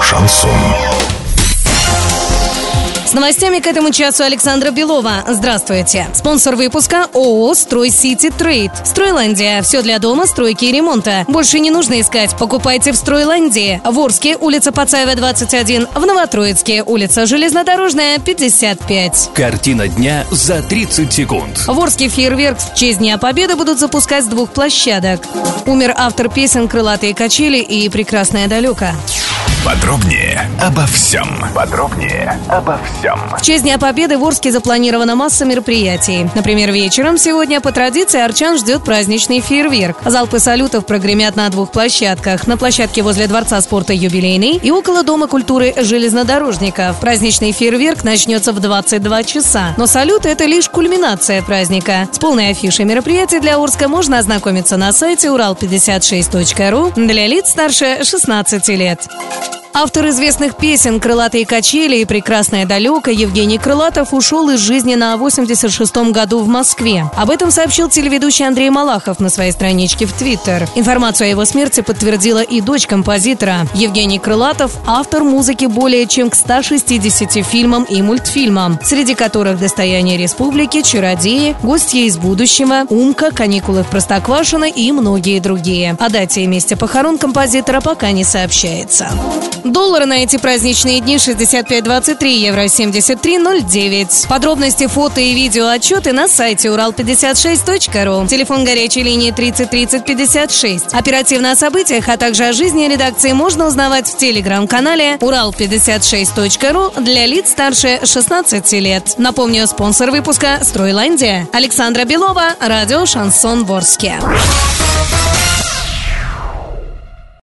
шансон. С новостями к этому часу Александра Белова. Здравствуйте. Спонсор выпуска ООО «Строй Сити Трейд». Стройландия. Все для дома, стройки и ремонта. Больше не нужно искать. Покупайте в Стройландии. В Орске, улица Пацаева, 21. В Новотроицке, улица Железнодорожная, 55. Картина дня за 30 секунд. В Орске фейерверк в честь Дня Победы будут запускать с двух площадок. Умер автор песен «Крылатые качели» и «Прекрасная далека». Подробнее обо всем. Подробнее обо всем. В честь Дня Победы в Орске запланирована масса мероприятий. Например, вечером сегодня по традиции Арчан ждет праздничный фейерверк. Залпы салютов прогремят на двух площадках. На площадке возле Дворца спорта «Юбилейный» и около Дома культуры железнодорожников. Праздничный фейерверк начнется в 22 часа. Но салют – это лишь кульминация праздника. С полной афишей мероприятий для Орска можно ознакомиться на сайте урал56.ру для лиц старше 16 лет. Автор известных песен «Крылатые качели» и «Прекрасная далека» Евгений Крылатов ушел из жизни на 86-м году в Москве. Об этом сообщил телеведущий Андрей Малахов на своей страничке в Твиттер. Информацию о его смерти подтвердила и дочь композитора. Евгений Крылатов – автор музыки более чем к 160 фильмам и мультфильмам, среди которых «Достояние республики», «Чародеи», «Гостья из будущего», «Умка», «Каникулы в Простоквашино» и многие другие. О дате и месте похорон композитора пока не сообщается. Доллары на эти праздничные дни 65.23, евро 73.09. Подробности, фото и видео отчеты на сайте урал56.ру. Телефон горячей линии 30 30 56. Оперативно о событиях, а также о жизни редакции можно узнавать в телеграм-канале урал56.ру для лиц старше 16 лет. Напомню, спонсор выпуска «Стройландия». Александра Белова, радио «Шансон Ворске».